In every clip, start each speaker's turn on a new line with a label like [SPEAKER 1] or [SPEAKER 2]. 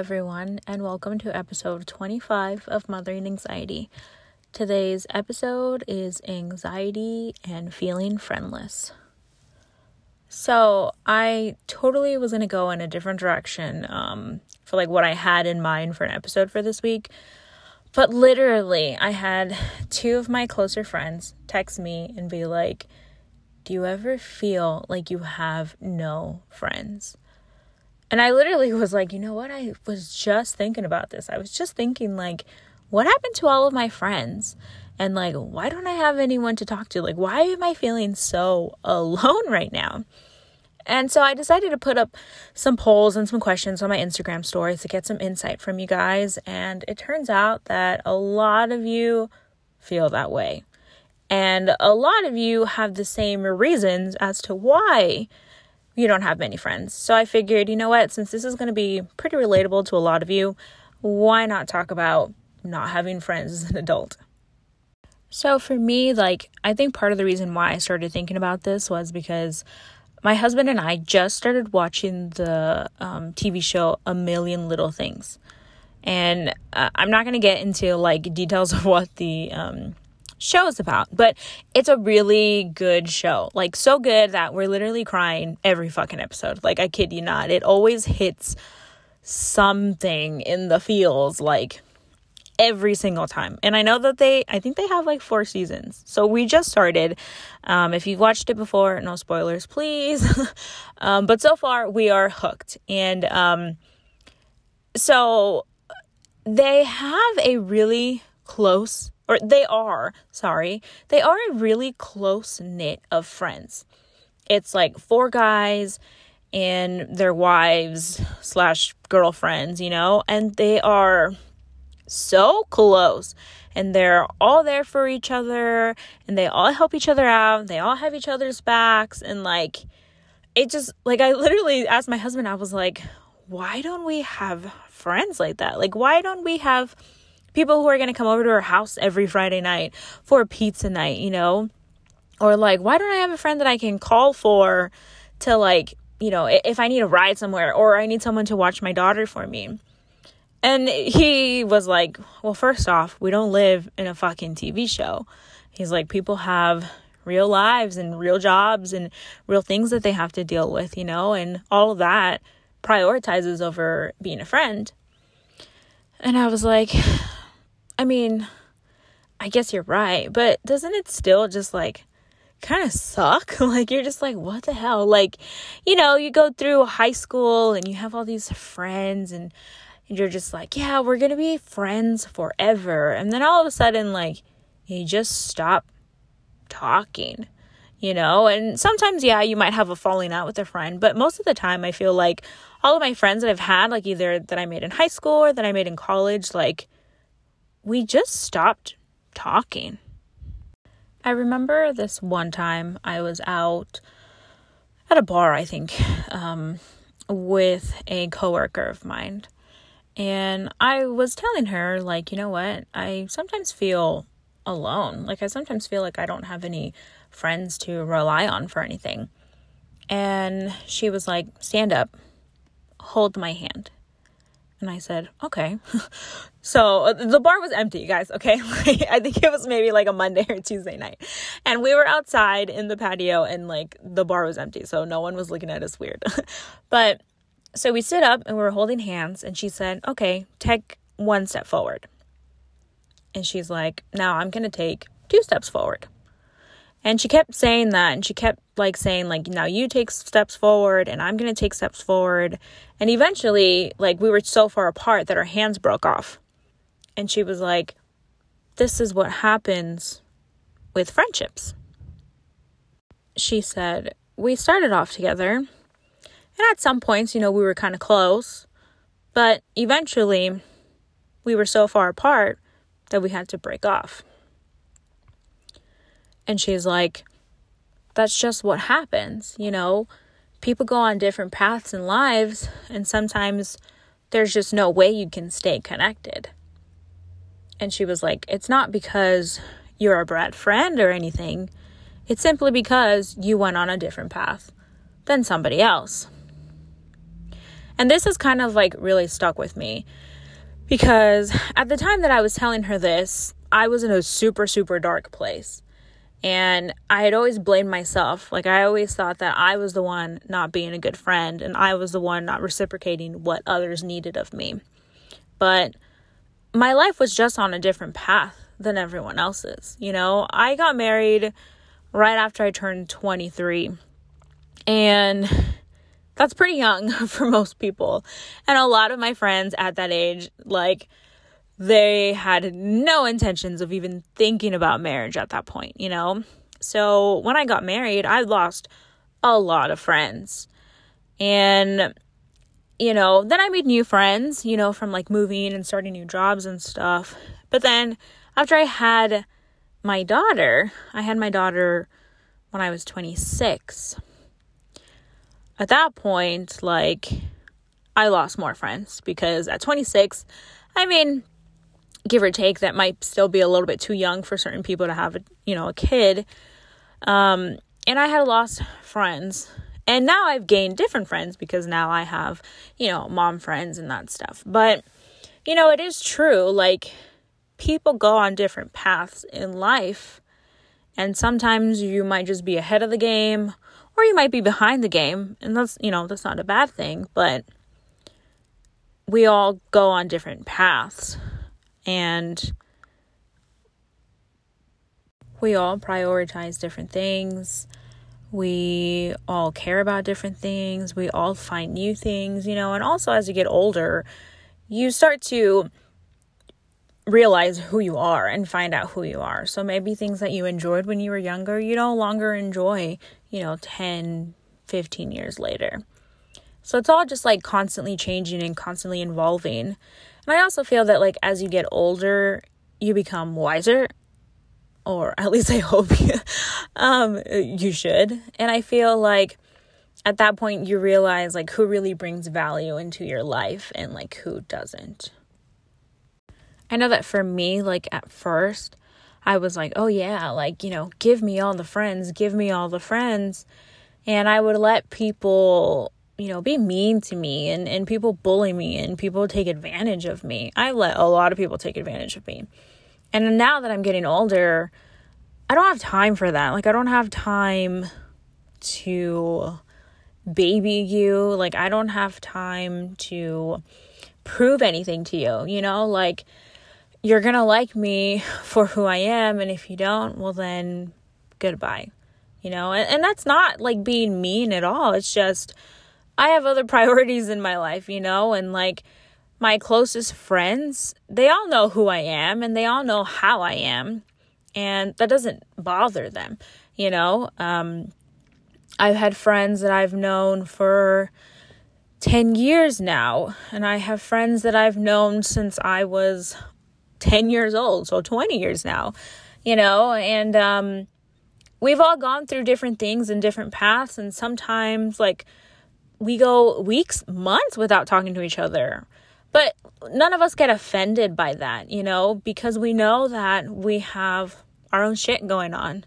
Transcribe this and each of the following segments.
[SPEAKER 1] everyone, and welcome to episode 25 of Mothering Anxiety. Today's episode is anxiety and feeling friendless. So, I totally was going to go in a different direction um, for like what I had in mind for an episode for this week. But literally, I had two of my closer friends text me and be like, Do you ever feel like you have no friends? And I literally was like, you know what? I was just thinking about this. I was just thinking, like, what happened to all of my friends? And, like, why don't I have anyone to talk to? Like, why am I feeling so alone right now? And so I decided to put up some polls and some questions on my Instagram stories to get some insight from you guys. And it turns out that a lot of you feel that way. And a lot of you have the same reasons as to why you don't have many friends. So I figured, you know what, since this is going to be pretty relatable to a lot of you, why not talk about not having friends as an adult? So for me, like, I think part of the reason why I started thinking about this was because my husband and I just started watching the um, TV show A Million Little Things. And uh, I'm not going to get into like details of what the um, show is about. But it's a really good show. Like, so good that we're literally crying every fucking episode. Like, I kid you not. It always hits something in the feels like every single time. And I know that they, I think they have like four seasons. So we just started. Um, if you've watched it before, no spoilers, please. um, but so far, we are hooked. And um, so they have a really close or they are, sorry, they are a really close knit of friends. It's like four guys and their wives slash girlfriends, you know, and they are so close and they're all there for each other and they all help each other out. They all have each other's backs and like it just like I literally asked my husband, I was like, why don't we have friends like that? Like, why don't we have people who are going to come over to our house every Friday night for pizza night, you know? Or like, why don't I have a friend that I can call for to like, you know, if I need a ride somewhere or I need someone to watch my daughter for me? And he was like, well, first off, we don't live in a fucking TV show. He's like, people have real lives and real jobs and real things that they have to deal with, you know, and all of that prioritizes over being a friend. And I was like, I mean, I guess you're right, but doesn't it still just like kind of suck? like you're just like, what the hell? Like, you know, you go through high school and you have all these friends and you're just like, yeah, we're going to be friends forever. And then all of a sudden like you just stop talking. You know, and sometimes, yeah, you might have a falling out with a friend, but most of the time, I feel like all of my friends that I've had, like either that I made in high school or that I made in college, like we just stopped talking. I remember this one time I was out at a bar, I think, um, with a coworker of mine. And I was telling her, like, you know what? I sometimes feel alone. Like, I sometimes feel like I don't have any friends to rely on for anything. And she was like, stand up, hold my hand. And I said, okay. so uh, the bar was empty, guys, okay? I think it was maybe like a Monday or Tuesday night. And we were outside in the patio and like the bar was empty. So no one was looking at us weird. but so we stood up and we were holding hands and she said, okay, take one step forward. And she's like, now I'm going to take two steps forward. And she kept saying that and she kept like saying like now you take steps forward and I'm going to take steps forward. And eventually like we were so far apart that our hands broke off. And she was like this is what happens with friendships. She said, "We started off together. And at some points, you know, we were kind of close, but eventually we were so far apart that we had to break off." And she's like, that's just what happens, you know? People go on different paths in lives, and sometimes there's just no way you can stay connected. And she was like, it's not because you're a bad friend or anything, it's simply because you went on a different path than somebody else. And this has kind of like really stuck with me because at the time that I was telling her this, I was in a super, super dark place. And I had always blamed myself. Like, I always thought that I was the one not being a good friend and I was the one not reciprocating what others needed of me. But my life was just on a different path than everyone else's. You know, I got married right after I turned 23. And that's pretty young for most people. And a lot of my friends at that age, like, they had no intentions of even thinking about marriage at that point, you know? So when I got married, I lost a lot of friends. And, you know, then I made new friends, you know, from like moving and starting new jobs and stuff. But then after I had my daughter, I had my daughter when I was 26. At that point, like, I lost more friends because at 26, I mean, give or take that might still be a little bit too young for certain people to have a you know a kid. Um and i had lost friends. And now i've gained different friends because now i have you know mom friends and that stuff. But you know it is true like people go on different paths in life. And sometimes you might just be ahead of the game or you might be behind the game. And that's you know that's not a bad thing. But we all go on different paths and we all prioritize different things. We all care about different things. We all find new things, you know, and also as you get older, you start to realize who you are and find out who you are. So maybe things that you enjoyed when you were younger, you no longer enjoy, you know, 10, 15 years later. So it's all just like constantly changing and constantly evolving. And I also feel that like as you get older, you become wiser or at least I hope you, um you should. And I feel like at that point you realize like who really brings value into your life and like who doesn't. I know that for me like at first I was like, "Oh yeah, like, you know, give me all the friends, give me all the friends." And I would let people you know, be mean to me and, and people bully me and people take advantage of me. I let a lot of people take advantage of me. And now that I'm getting older, I don't have time for that. Like, I don't have time to baby you. Like, I don't have time to prove anything to you, you know? Like, you're gonna like me for who I am, and if you don't, well, then goodbye, you know? And, and that's not like being mean at all. It's just, I have other priorities in my life, you know, and like my closest friends, they all know who I am and they all know how I am. And that doesn't bother them, you know. Um, I've had friends that I've known for 10 years now, and I have friends that I've known since I was 10 years old, so 20 years now, you know, and um, we've all gone through different things and different paths, and sometimes, like, we go weeks, months without talking to each other. But none of us get offended by that, you know, because we know that we have our own shit going on.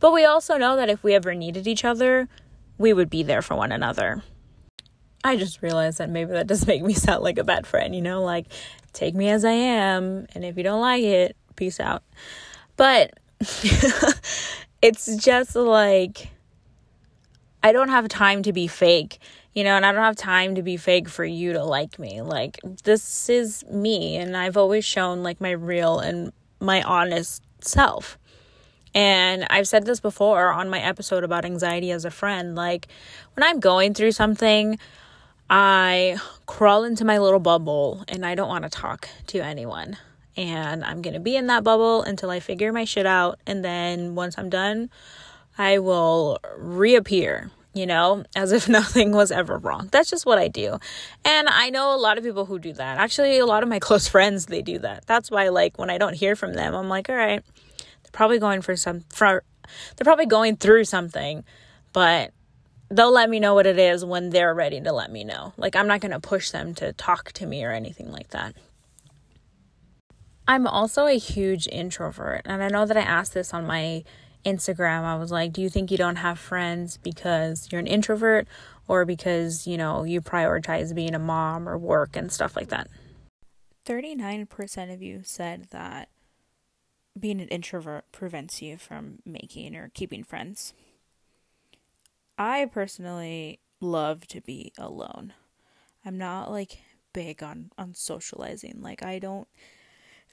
[SPEAKER 1] But we also know that if we ever needed each other, we would be there for one another. I just realized that maybe that does make me sound like a bad friend, you know, like take me as I am, and if you don't like it, peace out. But it's just like I don't have time to be fake you know, and I don't have time to be fake for you to like me. Like, this is me, and I've always shown like my real and my honest self. And I've said this before on my episode about anxiety as a friend. Like, when I'm going through something, I crawl into my little bubble and I don't want to talk to anyone. And I'm going to be in that bubble until I figure my shit out. And then once I'm done, I will reappear you know, as if nothing was ever wrong. That's just what I do. And I know a lot of people who do that. Actually, a lot of my close friends, they do that. That's why, like, when I don't hear from them, I'm like, all right, they're probably going for some, for, they're probably going through something, but they'll let me know what it is when they're ready to let me know. Like, I'm not going to push them to talk to me or anything like that. I'm also a huge introvert, and I know that I asked this on my Instagram, I was like, Do you think you don't have friends because you're an introvert or because, you know, you prioritize being a mom or work and stuff like that. 39% of you said that being an introvert prevents you from making or keeping friends. I personally love to be alone. I'm not like big on on socializing. Like I don't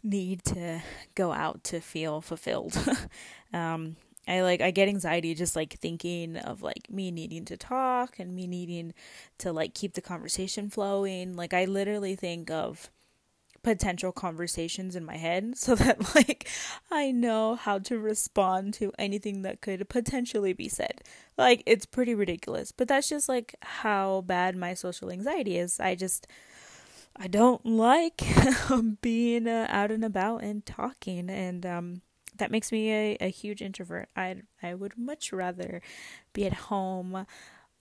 [SPEAKER 1] need to go out to feel fulfilled. um I like I get anxiety just like thinking of like me needing to talk and me needing to like keep the conversation flowing. Like I literally think of potential conversations in my head so that like I know how to respond to anything that could potentially be said. Like it's pretty ridiculous, but that's just like how bad my social anxiety is. I just I don't like being uh, out and about and talking and um that makes me a, a huge introvert. I I would much rather be at home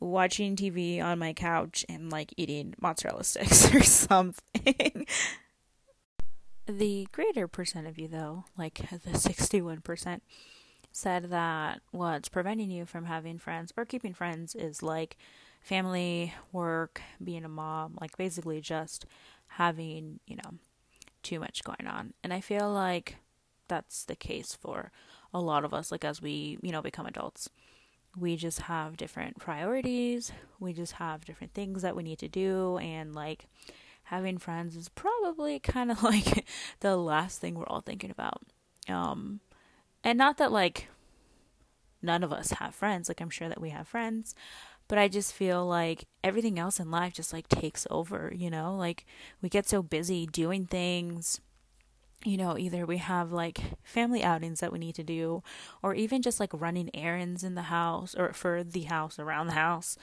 [SPEAKER 1] watching TV on my couch and like eating mozzarella sticks or something. The greater percent of you, though, like the 61%, said that what's preventing you from having friends or keeping friends is like family, work, being a mom, like basically just having, you know, too much going on. And I feel like that's the case for a lot of us, like as we, you know, become adults. We just have different priorities, we just have different things that we need to do, and like having friends is probably kind of like the last thing we're all thinking about. Um, and not that like none of us have friends, like I'm sure that we have friends, but I just feel like everything else in life just like takes over, you know? Like we get so busy doing things, you know, either we have like family outings that we need to do, or even just like running errands in the house or for the house, around the house.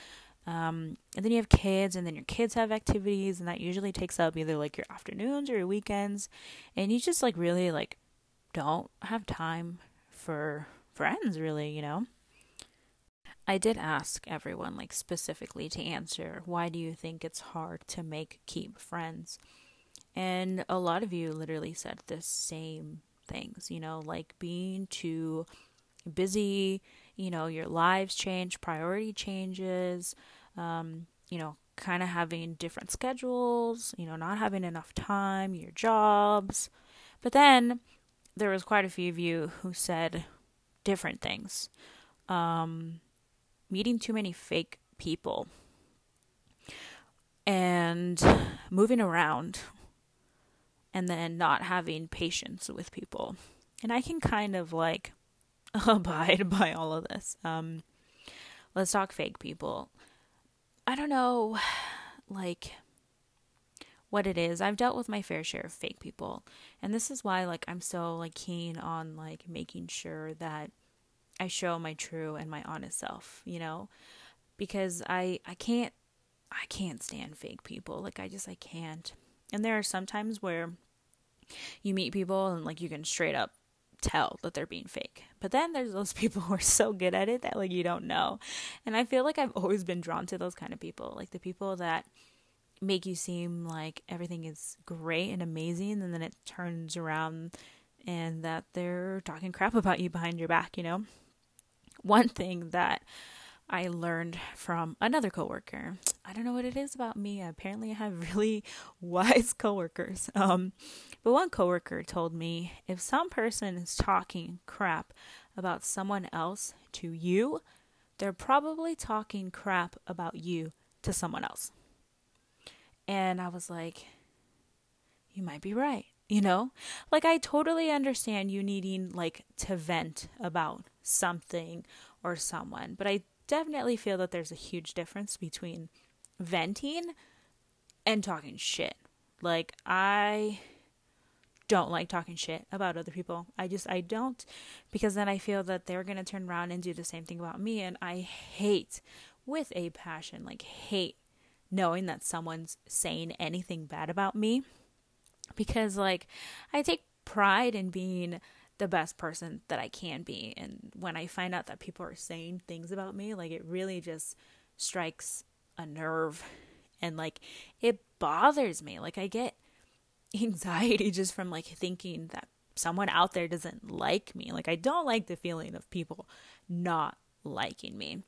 [SPEAKER 1] Um, and then you have kids, and then your kids have activities, and that usually takes up either like your afternoons or your weekends, and you just like really like don't have time for friends, really, you know. I did ask everyone like specifically to answer why do you think it's hard to make keep friends? And a lot of you literally said the same things, you know, like being too busy, you know, your lives change, priority changes, um, you know, kind of having different schedules, you know, not having enough time, your jobs. But then there was quite a few of you who said different things. Um, meeting too many fake people and moving around and then not having patience with people. And I can kind of like abide by all of this. Um, let's talk fake people. I don't know, like, what it is. I've dealt with my fair share of fake people, and this is why, like, I'm so like keen on like making sure that I show my true and my honest self. You know, because I I can't I can't stand fake people. Like, I just I can't. And there are some times where you meet people and like you can straight up tell that they're being fake. But then there's those people who are so good at it that like you don't know. And I feel like I've always been drawn to those kind of people, like the people that make you seem like everything is great and amazing and then it turns around and that they're talking crap about you behind your back, you know? One thing that I learned from another coworker. I don't know what it is about me. Apparently, I have really wise coworkers. Um, but one coworker told me if some person is talking crap about someone else to you, they're probably talking crap about you to someone else. And I was like, you might be right. You know, like I totally understand you needing like to vent about something or someone, but I definitely feel that there's a huge difference between venting and talking shit. Like, I don't like talking shit about other people. I just, I don't, because then I feel that they're going to turn around and do the same thing about me. And I hate, with a passion, like, hate knowing that someone's saying anything bad about me. Because, like, I take pride in being the best person that I can be. And when I find out that people are saying things about me, like it really just strikes a nerve and like it bothers me. Like I get anxiety just from like thinking that someone out there doesn't like me. Like I don't like the feeling of people not liking me.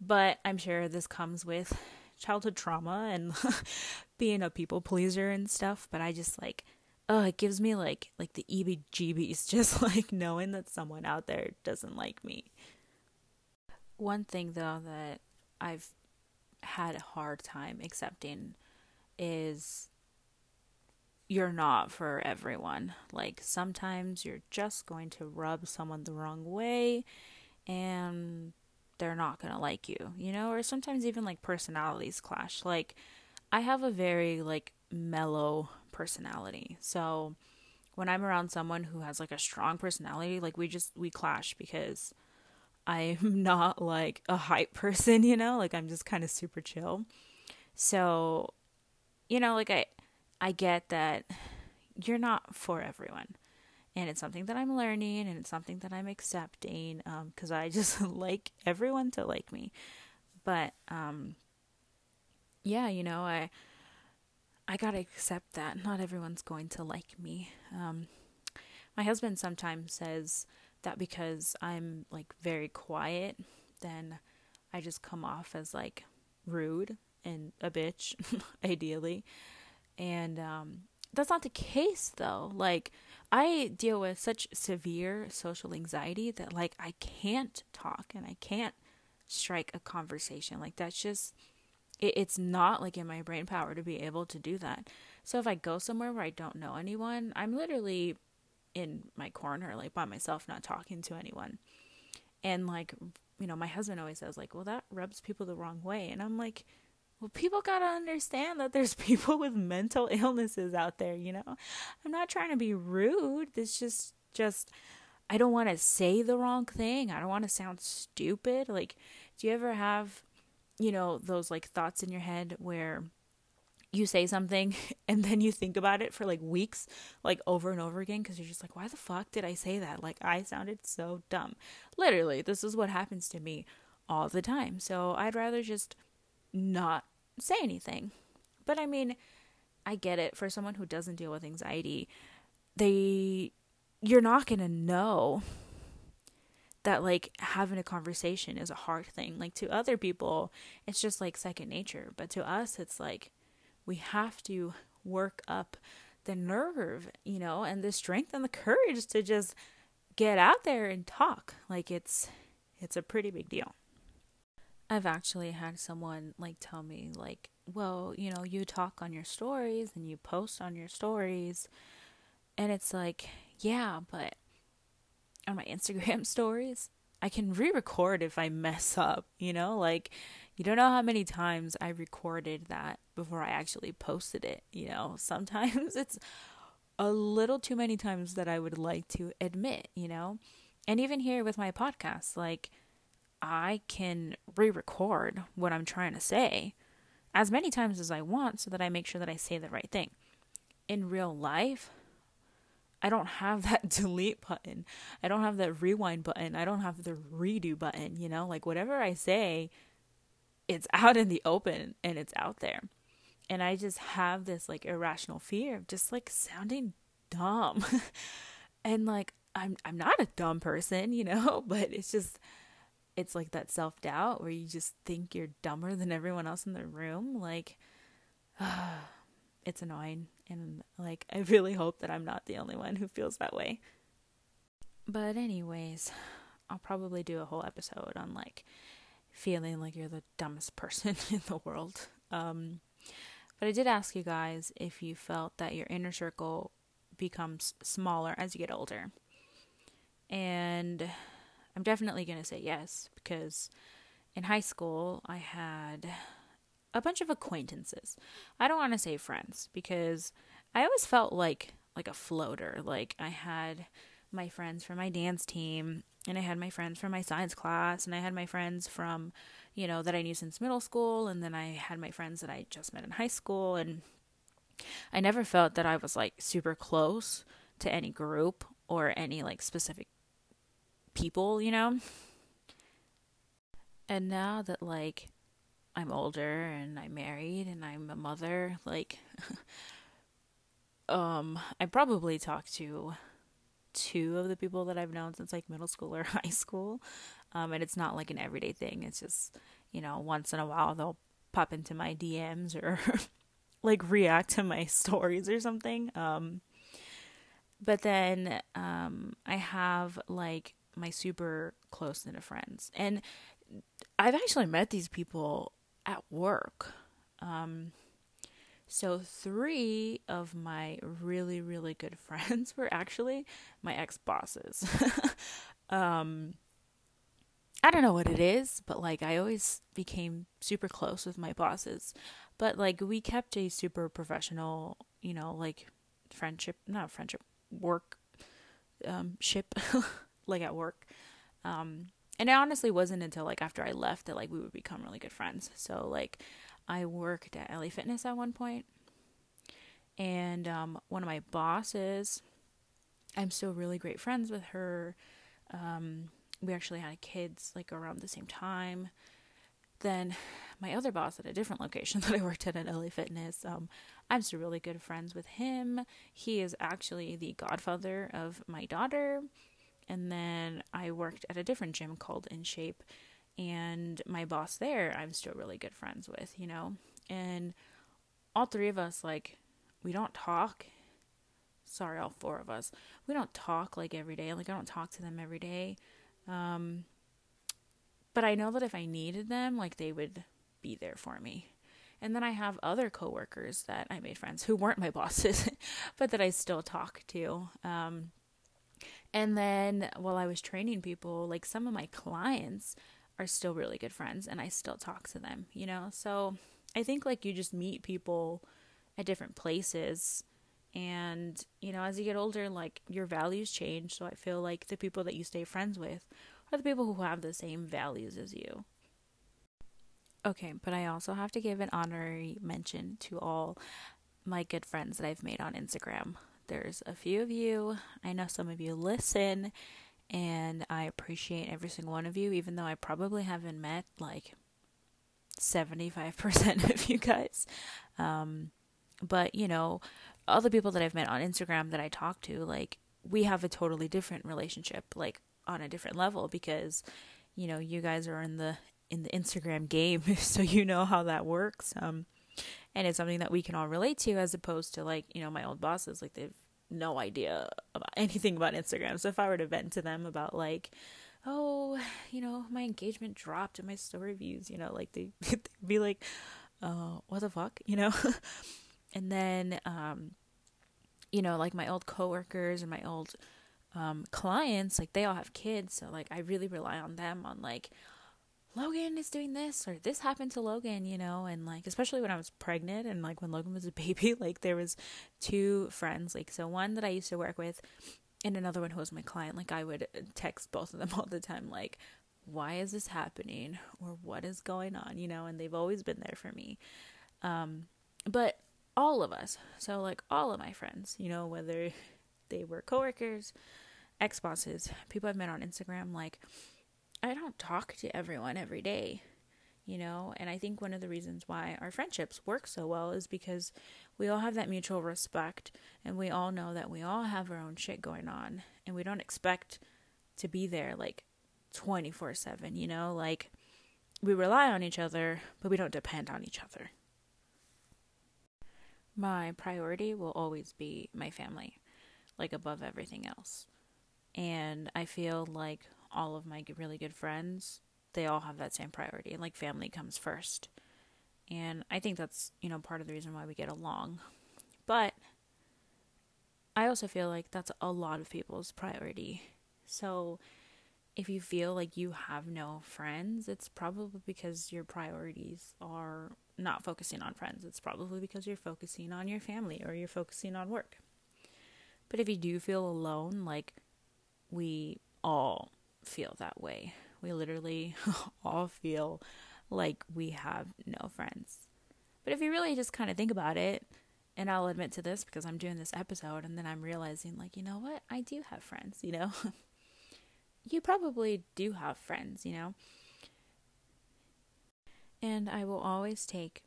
[SPEAKER 1] But I'm sure this comes with childhood trauma and being a people pleaser and stuff, but I just like oh, it gives me like like the EBGBs just like knowing that someone out there doesn't like me. One thing though that I've had a hard time accepting is you're not for everyone. Like sometimes you're just going to rub someone the wrong way and they're not going to like you, you know, or sometimes even like personalities clash. Like I have a very like mellow personality. So when I'm around someone who has like a strong personality, like we just we clash because I'm not like a hype person, you know? Like I'm just kind of super chill. So, you know, like I I get that you're not for everyone. And it's something that I'm learning and it's something that I'm accepting um cuz I just like everyone to like me. But um yeah, you know, I I gotta accept that not everyone's going to like me. Um, my husband sometimes says that because I'm like very quiet, then I just come off as like rude and a bitch, ideally. And um, that's not the case though. Like, I deal with such severe social anxiety that like I can't talk and I can't strike a conversation. Like, that's just it, it's not like in my brain power to be able to do that. So if I go somewhere where I don't know anyone, I'm literally in my corner, like by myself, not talking to anyone. And like, you know, my husband always says, like, well, that rubs people the wrong way. And I'm like, well, people got to understand that there's people with mental illnesses out there, you know? I'm not trying to be rude. It's just, just, I don't want to say the wrong thing. I don't want to sound stupid. Like, do you ever have you know, those like thoughts in your head where you say something and then you think about it for like weeks, like over and over again, because you're just like, why the fuck did I say that? Like, I sounded so dumb. Literally, this is what happens to me all the time. So I'd rather just not say anything. But I mean, I get it. For someone who doesn't deal with anxiety, they, you're not going to know that like having a conversation is a hard thing. Like to other people, it's just like second nature, but to us, it's like we have to work up the nerve, you know, and the strength and the courage to just get out there and talk. Like it's it's a pretty big deal. I've actually had someone like tell me like, "Well, you know, you talk on your stories and you post on your stories." And it's like, "Yeah, but on my Instagram stories, I can re record if I mess up, you know? Like, you don't know how many times I recorded that before I actually posted it, you know? Sometimes it's a little too many times that I would like to admit, you know? And even here with my podcast, like, I can re record what I'm trying to say as many times as I want so that I make sure that I say the right thing. In real life, I don't have that delete button. I don't have that rewind button. I don't have the redo button, you know? Like whatever I say, it's out in the open and it's out there. And I just have this like irrational fear of just like sounding dumb. and like I'm I'm not a dumb person, you know, but it's just it's like that self-doubt where you just think you're dumber than everyone else in the room like it's annoying and like I really hope that I'm not the only one who feels that way. But anyways, I'll probably do a whole episode on like feeling like you're the dumbest person in the world. Um but I did ask you guys if you felt that your inner circle becomes smaller as you get older. And I'm definitely going to say yes because in high school I had a bunch of acquaintances. I don't want to say friends because I always felt like like a floater. Like I had my friends from my dance team and I had my friends from my science class and I had my friends from, you know, that I knew since middle school and then I had my friends that I just met in high school and I never felt that I was like super close to any group or any like specific people, you know? And now that like I'm older and I'm married and I'm a mother, like um I probably talk to two of the people that I've known since like middle school or high school. Um and it's not like an everyday thing. It's just you know, once in a while they'll pop into my DMs or like react to my stories or something. Um, but then um, I have like my super close knit of friends, and I've actually met these people at work. Um, so three of my really really good friends were actually my ex bosses. um, I don't know what it is, but like I always became super close with my bosses. But like we kept a super professional, you know, like friendship, not friendship, work um ship like at work. Um and it honestly wasn't until like after I left that like we would become really good friends. So like I worked at LA Fitness at one point and um one of my bosses I'm still really great friends with her. Um we actually had kids like around the same time. Then my other boss at a different location that I worked at at LA Fitness, um, I'm still really good friends with him. He is actually the godfather of my daughter. And then I worked at a different gym called In Shape, and my boss there, I'm still really good friends with, you know. And all three of us, like, we don't talk. Sorry, all four of us. We don't talk like every day. Like, I don't talk to them every day. Um, but I know that if I needed them, like they would be there for me. And then I have other coworkers that I made friends who weren't my bosses, but that I still talk to. Um, and then while I was training people, like some of my clients are still really good friends and I still talk to them, you know? So I think like you just meet people at different places and you know as you get older like your values change. So i feel like the people that you stay friends with are the people who have the same values as you. Okay but i also have to give an honorary mention to all my good friends that i've made on instagram there's a few of you i know some of you listen and i appreciate every single one of you even though i probably haven't met like 75% of you guys um, but you know all the people that I've met on Instagram that I talk to, like we have a totally different relationship, like on a different level because you know, you guys are in the in the Instagram game, so you know how that works. Um and it's something that we can all relate to as opposed to like, you know, my old bosses like they've no idea about anything about Instagram. So if I were to vent to them about like oh, you know, my engagement dropped and my story views, you know, like they, would be like, uh, what the fuck, you know? and then um, you know like my old coworkers and my old um, clients like they all have kids so like i really rely on them on like logan is doing this or this happened to logan you know and like especially when i was pregnant and like when logan was a baby like there was two friends like so one that i used to work with and another one who was my client like i would text both of them all the time like why is this happening or what is going on you know and they've always been there for me um but all of us. So like all of my friends, you know, whether they were coworkers, ex bosses, people I've met on Instagram, like I don't talk to everyone every day, you know, and I think one of the reasons why our friendships work so well is because we all have that mutual respect and we all know that we all have our own shit going on and we don't expect to be there like 24 7, you know, like we rely on each other, but we don't depend on each other. My priority will always be my family, like above everything else. And I feel like all of my really good friends, they all have that same priority. Like family comes first. And I think that's, you know, part of the reason why we get along. But I also feel like that's a lot of people's priority. So if you feel like you have no friends, it's probably because your priorities are not focusing on friends. It's probably because you're focusing on your family or you're focusing on work. But if you do feel alone, like we all feel that way. We literally all feel like we have no friends. But if you really just kind of think about it, and I'll admit to this because I'm doing this episode and then I'm realizing, like, you know what? I do have friends, you know? you probably do have friends, you know? And I will always take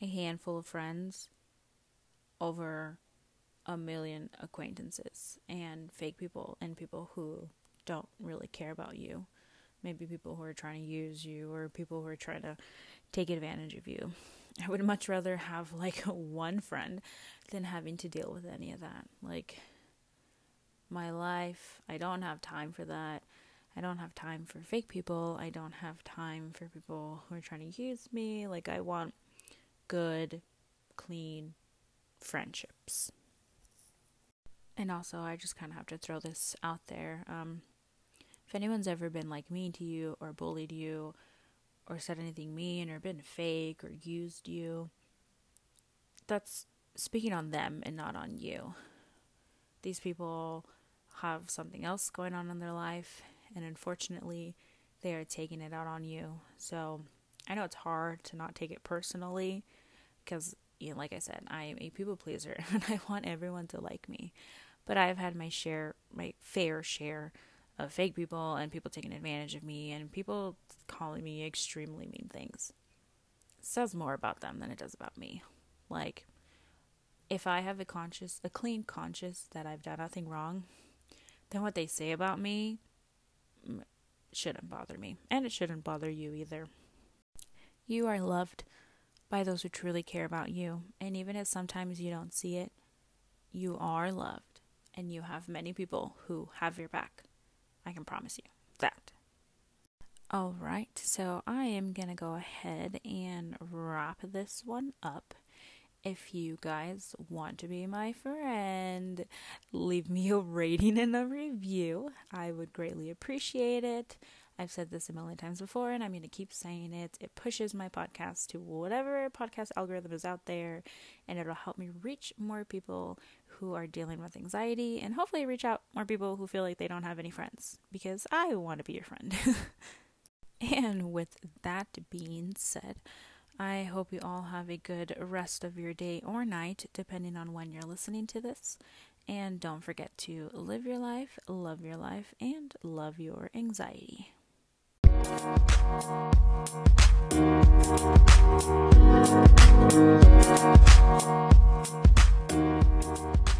[SPEAKER 1] a handful of friends over a million acquaintances and fake people and people who don't really care about you. maybe people who are trying to use you or people who are trying to take advantage of you. I would much rather have like one friend than having to deal with any of that. Like my life, I don't have time for that. I don't have time for fake people. I don't have time for people who are trying to use me. Like I want good, clean friendships. And also, I just kind of have to throw this out there. Um, if anyone's ever been like mean to you or bullied you or said anything mean or been fake or used you, that's speaking on them and not on you. These people have something else going on in their life, and unfortunately, they are taking it out on you. So I know it's hard to not take it personally because, you know, like I said, I am a people pleaser and I want everyone to like me. But I've had my share, my fair share of fake people and people taking advantage of me and people calling me extremely mean things. It says more about them than it does about me. Like, if I have a conscious, a clean conscience that I've done nothing wrong, then what they say about me mm, shouldn't bother me. And it shouldn't bother you either. You are loved by those who truly care about you. And even if sometimes you don't see it, you are loved and you have many people who have your back. I can promise you that. All right, so I am going to go ahead and wrap this one up. If you guys want to be my friend, leave me a rating and a review. I would greatly appreciate it. I've said this a million times before, and I'm going to keep saying it. It pushes my podcast to whatever podcast algorithm is out there, and it'll help me reach more people who are dealing with anxiety and hopefully reach out more people who feel like they don't have any friends because I want to be your friend. and with that being said, I hope you all have a good rest of your day or night, depending on when you're listening to this. And don't forget to live your life, love your life, and love your anxiety. Thank you. Thank you.